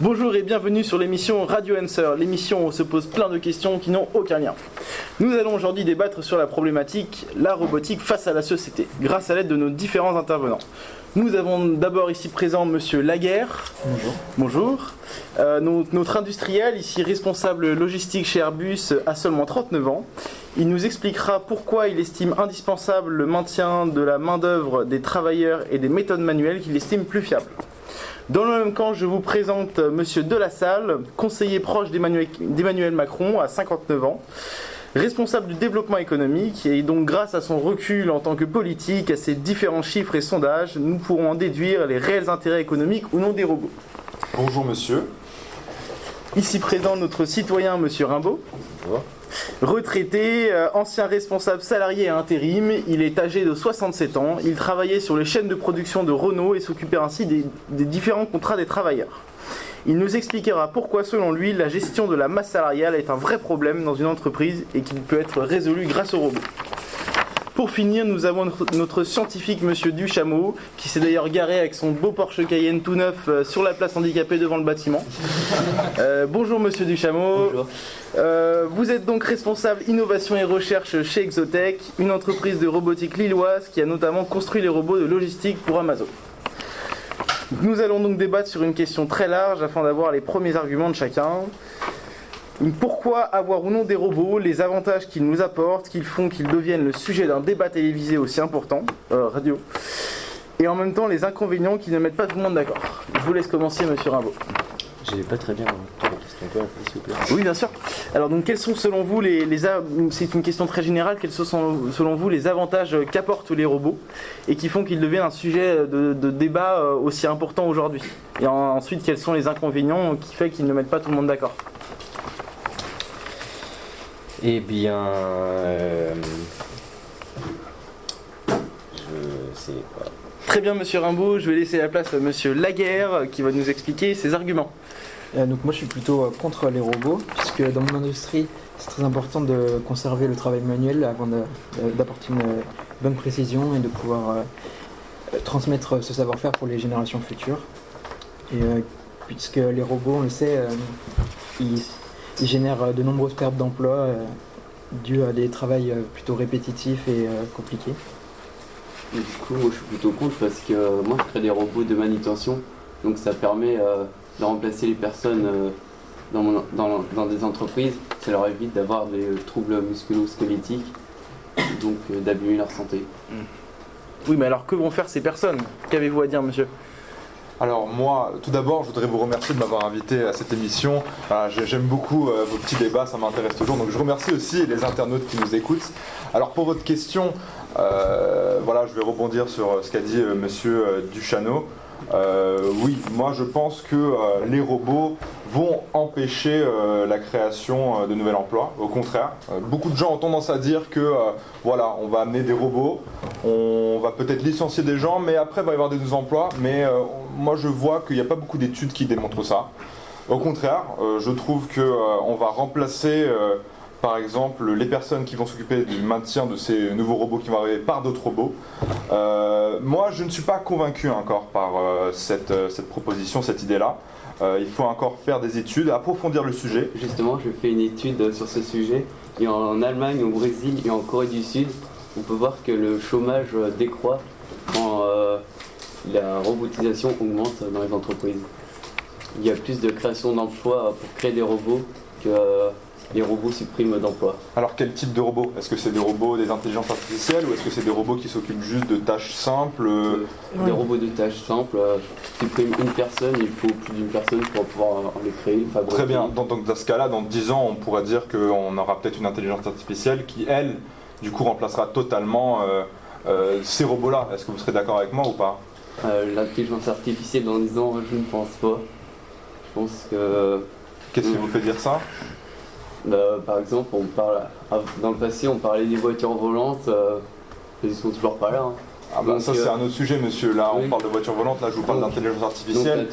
Bonjour et bienvenue sur l'émission Radio Answer, l'émission où on se pose plein de questions qui n'ont aucun lien. Nous allons aujourd'hui débattre sur la problématique la robotique face à la société, grâce à l'aide de nos différents intervenants. Nous avons d'abord ici présent Monsieur Laguerre. Bonjour. Bonjour. Euh, no- notre industriel, ici responsable logistique chez Airbus, a seulement 39 ans. Il nous expliquera pourquoi il estime indispensable le maintien de la main-d'œuvre des travailleurs et des méthodes manuelles qu'il estime plus fiables. Dans le même camp, je vous présente euh, Monsieur Delassalle, conseiller proche d'Emmanuel d'Emmanuel Macron à 59 ans, responsable du développement économique, et donc grâce à son recul en tant que politique, à ses différents chiffres et sondages, nous pourrons en déduire les réels intérêts économiques ou non des robots. Bonjour monsieur. Ici présent notre citoyen Monsieur Rimbaud. Bonjour. Retraité, euh, ancien responsable salarié à intérim, il est âgé de 67 ans, il travaillait sur les chaînes de production de Renault et s'occupait ainsi des, différents contrats des travailleurs. Il nous expliquera pourquoi selon lui la gestion de la masse salariale est un vrai problème dans une entreprise et qu'il peut être résolu grâce aux robots. Pour finir, nous avons notre, scientifique Monsieur Duchameau, qui s'est d'ailleurs garé avec son beau Porsche Cayenne tout neuf euh, sur la place handicapée devant le bâtiment. Euh, bonjour Monsieur Duchameau. Bonjour. Euh, vous êtes donc responsable innovation et recherche chez Exotech, une entreprise de robotique lilloise qui a notamment construit les robots de logistique pour Amazon. Nous allons donc débattre sur une question très large afin d'avoir les premiers arguments de chacun. Pourquoi avoir ou non des robots, les avantages qu'ils nous apportent, qu'ils font qu'ils deviennent le sujet d'un débat télévisé aussi important, euh, radio, et en même temps les inconvénients qui ne mettent pas tout le monde d'accord. Je vous laisse commencer, monsieur Rimbaud. J'ai pas très bien s'il vous plaît. Oui, bien sûr. Alors, donc, quels sont selon vous les, c'est une question très générale, quels sont selon vous les avantages qu'apportent les robots et qui font qu'ils deviennent un sujet de, de débat euh, aussi important aujourd'hui? Et en- ensuite, quels sont les inconvénients qui fait qu'ils ne mettent pas tout le monde d'accord? Eh bien. euh, je sais pas. Très bien, monsieur Rimbaud, je vais laisser la place à monsieur Laguerre euh, qui va nous expliquer ses arguments. Euh, donc moi je suis plutôt euh, contre les robots, puisque dans mon industrie c'est très important de conserver le travail manuel avant d'apporter une bonne précision et de pouvoir transmettre ce savoir-faire pour les générations futures. Et euh, puisque les robots, on le sait, euh, ils, ils génèrent euh, de nombreuses pertes d'emplois euh, dues à des travails euh, plutôt répétitifs et euh, compliqués. Et du coup, moi je suis plutôt contre parce que euh, moi je crée des robots de manutention. Donc ça permet euh, de remplacer les personnes euh, dans, mon- dans- dans des entreprises. Ça leur évite d'avoir des troubles musculo-squelettiques, donc euh, d'abîmer leur santé. Oui, mais alors que vont faire ces personnes? Qu'avez-vous à dire, monsieur? Alors moi, tout d'abord, je voudrais vous remercier de m'avoir invité à cette émission. J'ai- J'aime beaucoup euh, vos petits débats, ça m'intéresse toujours. Donc je remercie aussi les internautes qui nous écoutent. Alors pour votre question, euh, voilà, je vais rebondir sur euh, ce qu'a dit Monsieur Duchano. Oui, moi je pense que les robots vont empêcher la création de nouveaux emplois. Au contraire, beaucoup de gens ont tendance à dire que voilà, on va amener des robots, va peut-être licencier des gens, mais après il va y avoir des nouveaux emplois. Mais euh, moi je vois qu'il n'y a pas beaucoup d'études qui démontrent ça. Au contraire, euh, je trouve qu'on va remplacer euh, par exemple les personnes qui vont s'occuper du maintien de ces nouveaux robots qui vont arriver par d'autres robots. Euh, moi je ne suis pas convaincu encore par euh, cette, euh, cette proposition, cette idée-là. Euh, il faut encore faire des études, approfondir le sujet. Justement, je fais une étude euh, sur ce sujet. Et en Allemagne, au Brésil et en Corée du Sud, on peut voir que le chômage euh, décroît quand euh, la robotisation augmente dans les entreprises. Il y a plus de création d'emplois pour créer des robots que euh, les robots suppriment d'emplois. Alors quel type de robots? Est-ce que c'est des robots des intelligences artificielles ou est-ce que c'est des robots qui s'occupent juste de tâches simples Des robots de tâches simples, euh, suppriment une personne, il faut plus d'une personne pour pouvoir les créer, fabriquer. Très bien. Donc, donc, dans ce cas-là, dans 10 ans, on pourra dire qu'on aura peut-être une intelligence artificielle qui, elle, du coup, remplacera totalement euh, euh, ces robots-là. Est-ce que vous serez d'accord avec moi ou pas? Euh, L'intelligence artificielle dans 10 ans, je ne pense pas. Je pense que, Qu'est-ce qui vous fait dire ça? Bah, par exemple, on parle, dans le passé, on parlait des voitures volantes, euh, ils sont toujours pas là. hein. Ah bah, Donc, ça, euh, c'est un autre sujet, monsieur. Là, oui. on parle de voitures volantes. Là, je vous parle d'intelligence artificielle.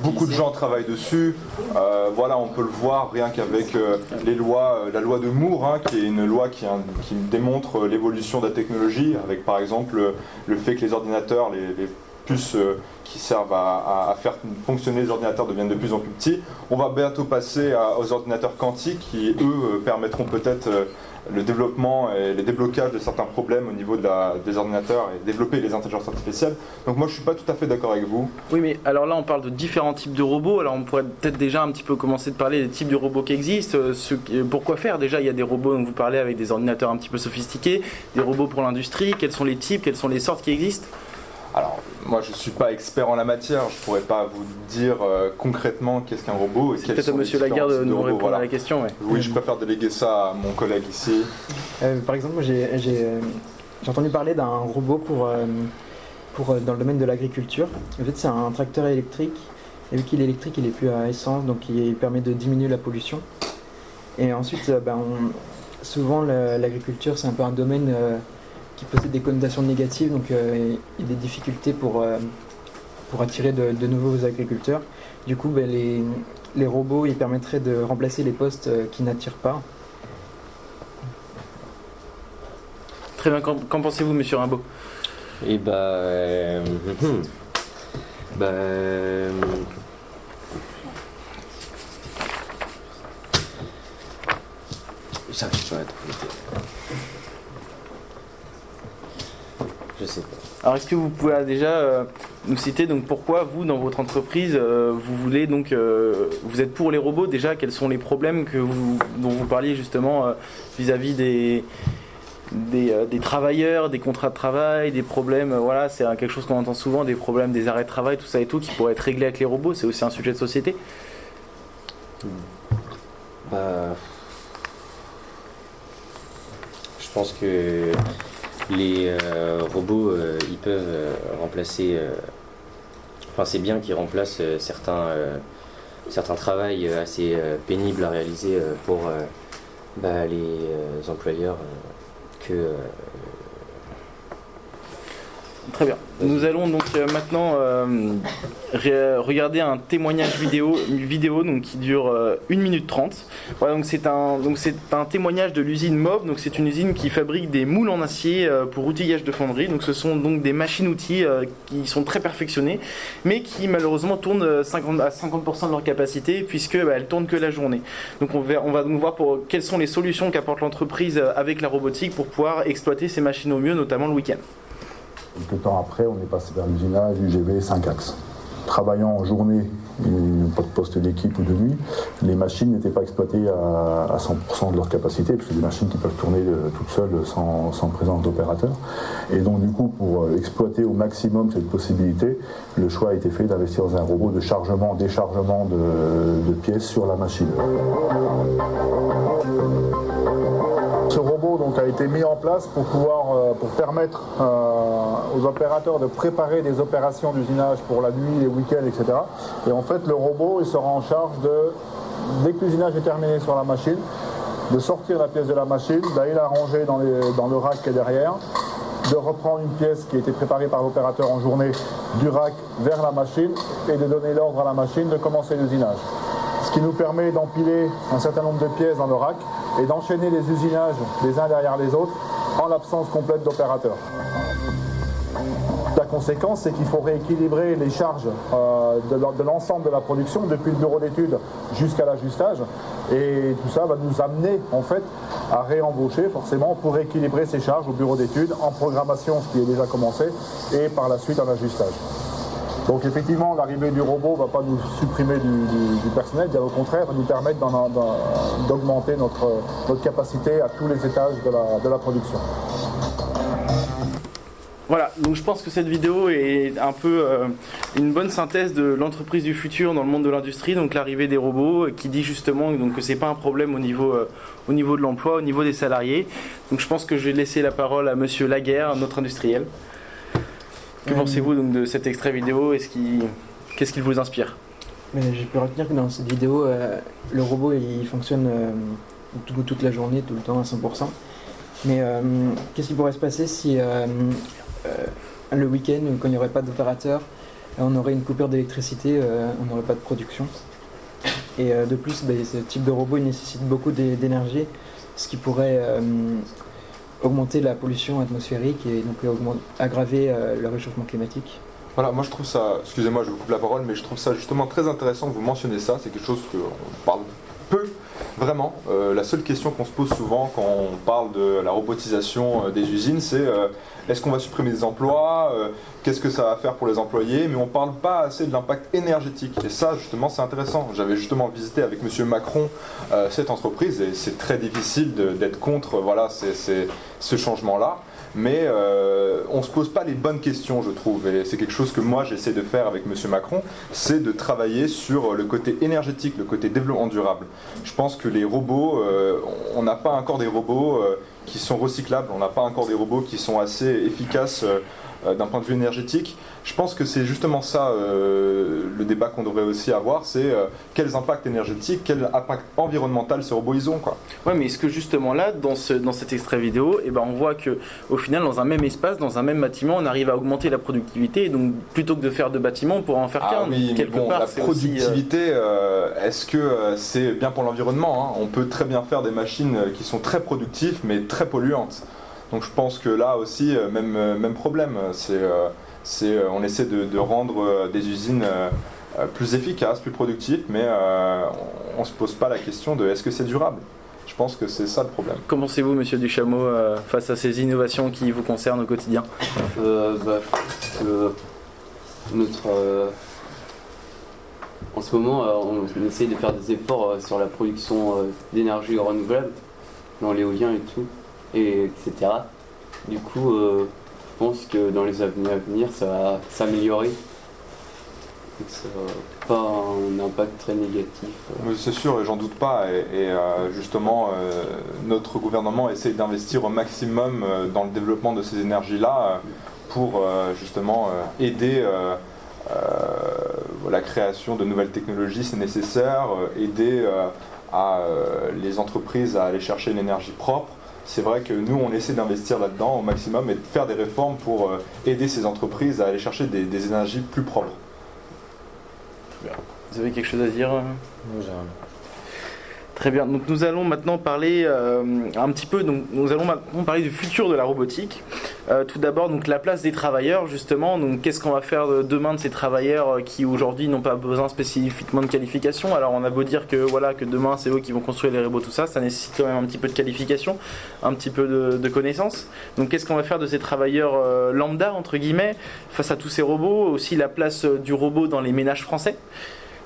Beaucoup de gens travaillent dessus. Euh, voilà, on peut le voir rien qu'avec euh, les lois, euh, la loi de Moore, hein, qui est une loi qui, qui démontre euh, l'évolution de la technologie, avec par exemple euh, le fait que les ordinateurs, les, les puces euh, qui servent à, faire fonctionner les ordinateurs deviennent de plus en plus petits. On va bientôt passer à- aux ordinateurs quantiques qui, eux, euh, permettront peut-être euh, le développement et les déblocages de certains problèmes au niveau de la- des ordinateurs et développer les intelligences artificielles. Donc moi, je suis pas tout à fait d'accord avec vous. Oui, mais alors là, on parle de différents types de robots. Alors, on pourrait peut-être déjà un petit peu commencer de parler des types de robots qui existent. Euh, ce qui- pourquoi faire? Déjà, il y a des robots dont vous parlez avec des ordinateurs un petit peu sophistiqués, des robots pour l'industrie. Quels sont les types? Quelles sont les sortes qui existent? Alors, moi, je suis pas expert en la matière. Je pourrais pas vous dire euh, concrètement qu'est-ce qu'un robot et peut-être à sont les Monsieur Lagarde de types nous répondre Voilà. à la question. ouais. Oui, je préfère déléguer ça à mon collègue ici. Euh, par exemple, moi, j'ai euh, entendu parler d'un robot pour, euh, pour, euh, dans le domaine de l'agriculture. En fait, c'est un tracteur électrique. Et vu qu'il est électrique, il est plus à essence, donc il permet de diminuer la pollution. Et ensuite, euh, ben, on- souvent, l'agriculture, c'est un peu un domaine euh, qui possède des connotations négatives, donc euh, il y a des difficultés pour, euh, pour attirer de, de nouveaux agriculteurs. Du coup, ben, les, les robots, ils permettraient de remplacer les postes euh, qui n'attirent pas. Très bien. Qu'en pensez-vous, Monsieur Rimbaud? Et bah. euh, hum, bah. euh, J'arrive pas à trouver. Je sais pas. Alors, est-ce que vous pouvez déjà euh, nous citer donc pourquoi vous, dans votre entreprise, euh, vous voulez donc, euh, vous êtes pour les robots? Déjà Quels sont les problèmes que vous, dont vous parliez justement euh, vis-à-vis des des, euh, des travailleurs, des contrats de travail, des problèmes, euh, voilà, c'est euh, quelque chose qu'on entend souvent, des problèmes des arrêts de travail, tout ça et tout, qui pourraient être réglés avec les robots, c'est aussi un sujet de société? Bah. Je pense que les euh, robots, euh, ils peuvent euh, remplacer. Enfin, c'est bien qu'ils remplacent certains, certains travails assez pénibles à réaliser pour bah, les employeurs que. Très bien. Nous allons donc euh, maintenant euh, regarder un témoignage vidéo, vidéo donc, qui dure euh, 1 minute 30. Voilà, donc c'est un, donc c'est un témoignage de l'usine Mob. Donc c'est une usine qui fabrique des moules en acier euh, pour outillage de fonderie. Donc ce sont donc des machines-outils qui sont très perfectionnées, mais qui malheureusement tournent euh, 50 à 50% de leur capacité puisque bah, elles tournent que la journée. Donc on va, on va donc voir pour quelles sont les solutions qu'apporte l'entreprise avec la robotique pour pouvoir exploiter ces machines au mieux, notamment le week-end. Quelques temps après, on est passé vers l'usinage UGV 5 axes. Travaillant en journée, pas de poste d'équipe ou de nuit, les machines n'étaient pas exploitées à, à 100% de leur capacité, parce que c'est des machines qui peuvent tourner euh, toutes seules sans, présence d'opérateur. Et donc du coup, pour euh, exploiter au maximum cette possibilité, le choix a été fait d'investir dans un robot de chargement, déchargement de pièces sur la machine. Ce robot a été mis en place pour pouvoir euh, pour permettre euh, aux opérateurs de préparer des opérations d'usinage pour la nuit, les week-ends, etc. Et en fait, le robot il sera en charge de, dès que l'usinage est terminé sur la machine, de sortir la pièce de la machine, d'aller la ranger dans, dans le rack qui est derrière, de reprendre une pièce qui a été préparée par l'opérateur en journée du rack vers la machine et de donner l'ordre à la machine de commencer l'usinage. Qui nous permet d'empiler un certain nombre de pièces dans le rack et d'enchaîner les usinages les uns derrière les autres en l'absence complète d'opérateur. La conséquence, c'est qu'il faut rééquilibrer les charges euh, de l'ensemble de la production, depuis le bureau d'études jusqu'à l'ajustage. Et tout ça va nous amener en fait à réembaucher forcément pour rééquilibrer ces charges au bureau d'études, en programmation, ce qui est déjà commencé, et par la suite en ajustage. Donc effectivement, l'arrivée du robot ne va pas nous supprimer du, personnel, bien au contraire, nous permettre d'augmenter notre, capacité à tous les étages de la- production. Voilà, donc je pense que cette vidéo est un peu euh, une bonne synthèse de l'entreprise du futur dans le monde de l'industrie, donc l'arrivée des robots, euh, qui dit justement donc, que c'est pas un problème au niveau, euh, au niveau de l'emploi, au niveau des salariés. Donc je pense que je vais laisser la parole à Monsieur Laguerre, notre industriel. Que pensez-vous donc de cet extrait vidéo Est-ce qu'il- Qu'est-ce qu'il vous inspire? J'ai pu retenir que dans cette vidéo, euh, le robot il fonctionne euh, tout- toute la journée, tout le temps à 100%. Mais euh, qu'est-ce qui pourrait se passer si le week-end, quand il n'y aurait pas d'opérateur, on aurait une coupure d'électricité, on n'aurait pas de production? Et de plus, ben, ce type de robot il nécessite beaucoup d'é- d'énergie, ce qui pourrait augmenter la pollution atmosphérique et donc augment- aggraver euh, le réchauffement climatique. Voilà, moi je trouve ça, excusez-moi, je vous coupe la parole, mais je trouve ça justement très intéressant que vous mentionniez ça. C'est quelque chose qu'on parle peu, vraiment. Euh, la seule question qu'on se pose souvent quand on parle de la robotisation euh, des usines, c'est euh, est-ce qu'on va supprimer des emplois Qu'est-ce que ça va faire pour les employés Mais on ne parle pas assez de l'impact énergétique. Et ça, justement, c'est intéressant. J'avais justement visité avec M. Macron cette entreprise et c'est très difficile d'être contre ce changement-là. Mais euh, on ne se pose pas les bonnes questions, je trouve. Et c'est quelque chose que moi j'essaie de faire avec M. Macron, c'est de travailler sur le côté énergétique, le côté développement durable. Je pense que les robots, euh, on n'a pas encore des robots euh, qui sont recyclables, on n'a pas encore des robots qui sont assez efficaces d'un point de vue énergétique. Je pense que c'est justement ça euh, le débat qu'on devrait aussi avoir, c'est euh, quels impacts énergétiques, quel impact environnemental ces robots ils ont. Quoi. Ouais, mais est-ce que justement là, dans, ce, dans cet extrait vidéo, eh ben, on voit que au final, dans un même espace, dans un même bâtiment, on arrive à augmenter la productivité. Et donc, plutôt que de faire deux bâtiments, on pourra en faire Ah qu'un. oui, quelque bon, part, la aussi, euh, productivité, euh, est-ce que euh, c'est bien pour l'environnement hein? On peut très bien faire des machines euh, qui sont très productives mais très polluantes. Donc je pense que là aussi, euh, même, euh, même problème. C'est, euh, c'est, on essaie de, de rendre des usines plus efficaces, plus productives, mais on ne se pose pas la question de est-ce que c'est durable Je pense que c'est ça le problème. Qu'en pensez-vous, monsieur Duchameau, face à ces innovations qui vous concernent au quotidien? Euh, bah, notre, euh, en ce moment, on essaye de faire des efforts sur la production d'énergie renouvelable, dans l'éolien et tout, et etc. Du coup, euh, je pense que dans les années à venir, ça va s'améliorer. Ça va pas un impact très négatif. euh. C'est sûr, j'en doute pas. Et, euh, justement, notre gouvernement essaie d'investir au maximum dans le développement de ces énergies-là pour justement aider la création de nouvelles technologies, c'est nécessaire, aider à, les entreprises à aller chercher une énergie propre. C'est vrai que nous, on essaie d'investir là-dedans au maximum et de faire des réformes pour euh, aider ces entreprises à aller chercher des, des énergies plus propres. Vous avez quelque chose à dire euh? Non, j'ai rien. Très bien. Donc nous allons maintenant parler euh, un petit peu. Donc nous allons maintenant parler du futur de la robotique. Euh, tout d'abord, donc la place des travailleurs justement. Donc qu'est-ce qu'on va faire de- demain de ces travailleurs euh, qui aujourd'hui n'ont pas besoin spécifiquement de qualification? Alors on a beau dire que voilà que demain c'est eux qui vont construire les robots tout ça, ça nécessite quand même un petit peu de qualification, un petit peu de, de connaissances. Donc qu'est-ce qu'on va faire de ces travailleurs euh, lambda entre guillemets face à tous ces robots? Aussi la place euh, du robot dans les ménages français.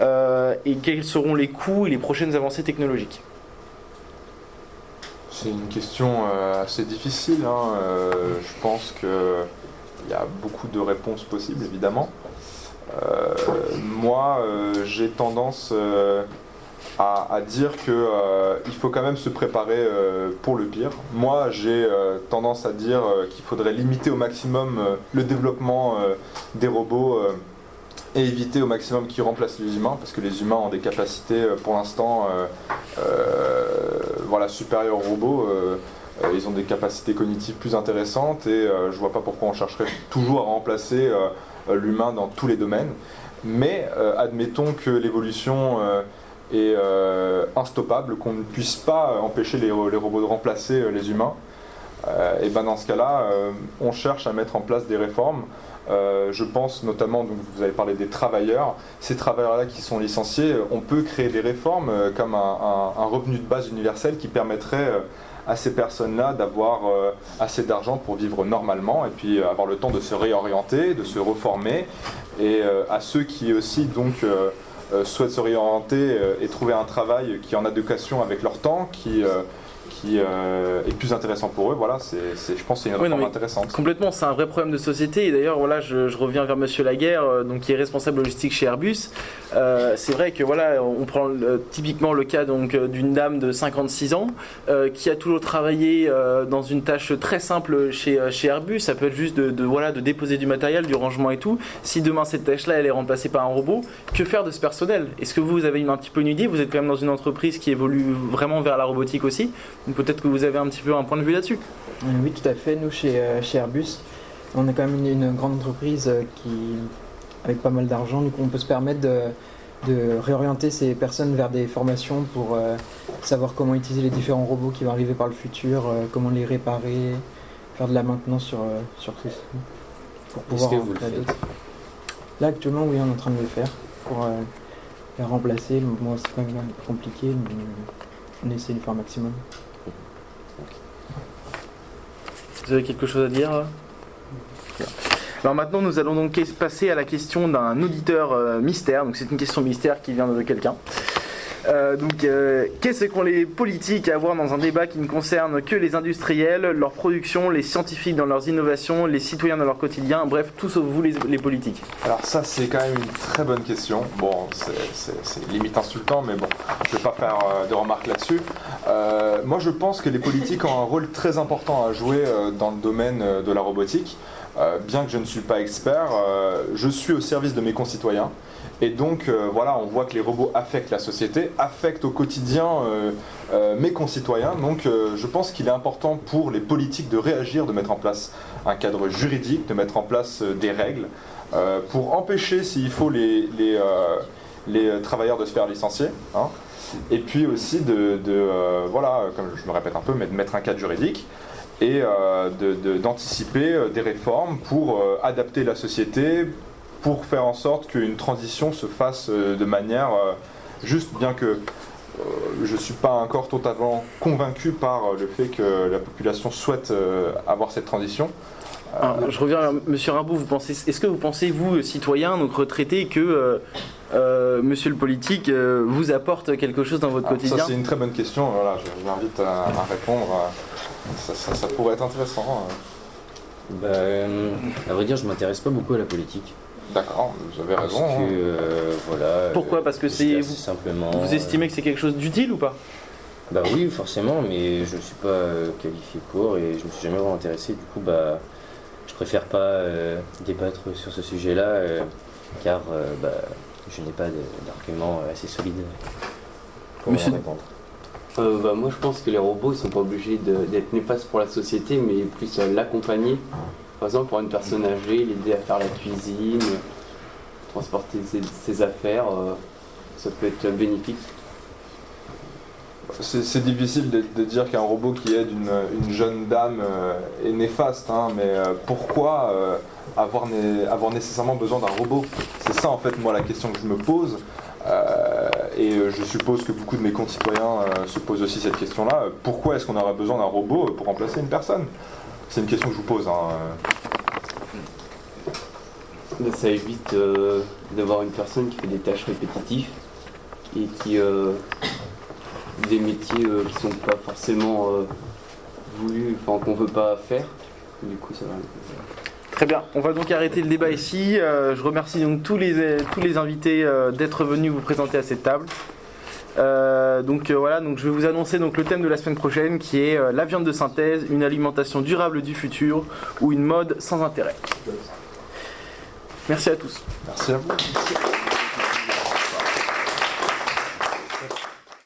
Euh, et quels seront les coûts et les prochaines avancées technologiques C'est une question euh, assez difficile. hein. Euh, je pense qu'il y a beaucoup de réponses possibles, évidemment. Moi, j'ai tendance à, à dire qu'il faut quand même se préparer pour le pire. Moi, j'ai tendance à dire qu'il faudrait limiter au maximum le développement des robots. Et éviter au maximum qu'ils remplacent les humains, parce que les humains ont des capacités euh, pour l'instant euh, euh, voilà, supérieures aux robots. ils ont des capacités cognitives plus intéressantes et euh, je vois pas pourquoi on chercherait toujours à remplacer l'humain dans tous les domaines. Mais admettons que l'évolution est instoppable, qu'on ne puisse pas empêcher les, les robots de remplacer les humains. Et ben dans ce cas-là, on cherche à mettre en place des réformes. Euh, je pense notamment, vous avez parlé des travailleurs, ces travailleurs-là qui sont licenciés, on peut créer des réformes euh, comme un, revenu de base universel qui permettrait euh, à ces personnes-là d'avoir euh, assez d'argent pour vivre normalement et puis euh, avoir le temps de se réorienter, de se reformer. Et euh, à ceux qui aussi euh, euh, souhaitent se réorienter euh, et trouver un travail qui est en adéquation avec leur temps, qui, euh, qui euh, est plus intéressant pour eux, voilà, c'est, je pense que c'est une Oui, réforme mais intéressante. Complètement, c'est un vrai problème de société. Et d'ailleurs, voilà, je, je reviens vers Monsieur Laguerre, euh, donc qui est responsable logistique chez Airbus. Euh, c'est vrai que voilà, on prend typiquement le cas donc d'une dame de 56 ans euh, qui a toujours travaillé dans une tâche très simple chez, chez Airbus. Ça peut être juste de, de, voilà de déposer du matériel, du rangement et tout. Si demain cette tâche-là elle est remplacée par un robot, que faire de ce personnel? Est-ce que vous avez une, un petit peu une idée? Vous êtes quand même dans une entreprise qui évolue vraiment vers la robotique aussi. Peut-être que vous avez un petit peu un point de vue là-dessus. Euh, Oui, tout à fait. Nous, chez, euh, chez Airbus, on est quand même une, une grande entreprise euh, qui, avec pas mal d'argent, du coup, on peut se permettre de, de réorienter ces personnes vers des formations pour euh, savoir comment utiliser les différents robots qui vont arriver par le futur, euh, comment les réparer, faire de la maintenance sur, euh, sur tout ça. Pour pouvoir que vous le faites d'autres. Là, actuellement, oui, on est en train de le faire pour euh, les remplacer. Bon, c'est quand même compliqué, mais on essaie de faire un maximum. Vous avez quelque chose à dire euh Alors maintenant, nous allons donc passer à la question d'un auditeur euh, mystère. Donc c'est une question mystère qui vient de quelqu'un. Euh, donc, euh, qu'est-ce qu'ont les politiques à voir dans un débat qui ne concerne que les industriels, leur production, les scientifiques dans leurs innovations, les citoyens dans leur quotidien, bref, tout sauf vous les, politiques Alors ça c'est quand même une très bonne question. Bon, c'est- limite insultant, mais bon, je vais pas faire euh, de remarques là-dessus. Moi je pense que les politiques ont un rôle très important à jouer dans le domaine de la robotique. Bien que je ne suis pas expert, je suis au service de mes concitoyens. Et donc euh, voilà, on voit que les robots affectent la société, affectent au quotidien euh, euh, mes concitoyens. Donc je pense qu'il est important pour les politiques de réagir, de mettre en place un cadre juridique, de mettre en place des règles pour empêcher, s'il faut, les, les, les travailleurs de se faire licencier. hein. Et puis aussi de, voilà, comme je me répète un peu, mais de mettre un cadre juridique et d'anticiper des réformes pour adapter la société, pour faire en sorte qu'une transition se fasse euh, de manière euh, juste, bien que euh, je ne suis pas encore totalement convaincu par le fait que la population souhaite avoir cette transition. Alors, je reviens à Monsieur Rimbaud, vous pensez, est-ce que vous pensez, vous, citoyen, donc retraité, que euh, euh, Monsieur le politique euh, vous apporte quelque chose dans votre Alors, quotidien ça c'est une très bonne question, voilà, je je m'invite à, à répondre. Ça, ça- ça pourrait être intéressant. Bah, à vrai dire, je m'intéresse pas beaucoup à la politique. D'accord, vous avez Parce raison. que, hein. euh, voilà. Pourquoi? Euh, Parce que c'est vous- simplement. Vous euh, estimez que c'est quelque chose d'utile ou pas? Bah oui, forcément, mais je ne suis pas qualifié pour et je me suis jamais vraiment intéressé. Du coup, bah, je préfère pas euh, débattre sur ce sujet-là, euh, car euh, bah, je n'ai pas d'arguments assez solides pour Monsieur- répondre. Euh, bah, moi je pense que les robots ils sont pas obligés d'être néfastes pour la société mais plus euh, l'accompagner. Par exemple pour une personne âgée, l'aider à faire la cuisine, transporter ses, affaires, euh, ça peut être bénéfique. C'est difficile de, dire qu'un robot qui aide une, une jeune dame euh, est néfaste, hein, mais euh, pourquoi avoir, né- avoir nécessairement besoin d'un robot? C'est ça en fait moi la question que je me pose. Et je suppose que beaucoup de mes concitoyens se posent aussi cette question-là. Pourquoi est-ce qu'on aurait besoin d'un robot pour remplacer une personne? C'est une question que je vous pose. hein, euh. Ça évite euh, d'avoir une personne qui fait des tâches répétitives et qui euh, des métiers euh, qui sont pas forcément euh, voulus, enfin qu'on veut pas faire. Du coup ça va. Très bien, on va donc arrêter le débat ici. Euh, je remercie donc tous les, tous les invités euh, d'être venus vous présenter à cette table. Euh, donc euh, voilà, donc je vais vous annoncer donc le thème de la semaine prochaine qui est euh, la viande de synthèse, une alimentation durable du futur ou une mode sans intérêt. Merci à tous. Merci à vous.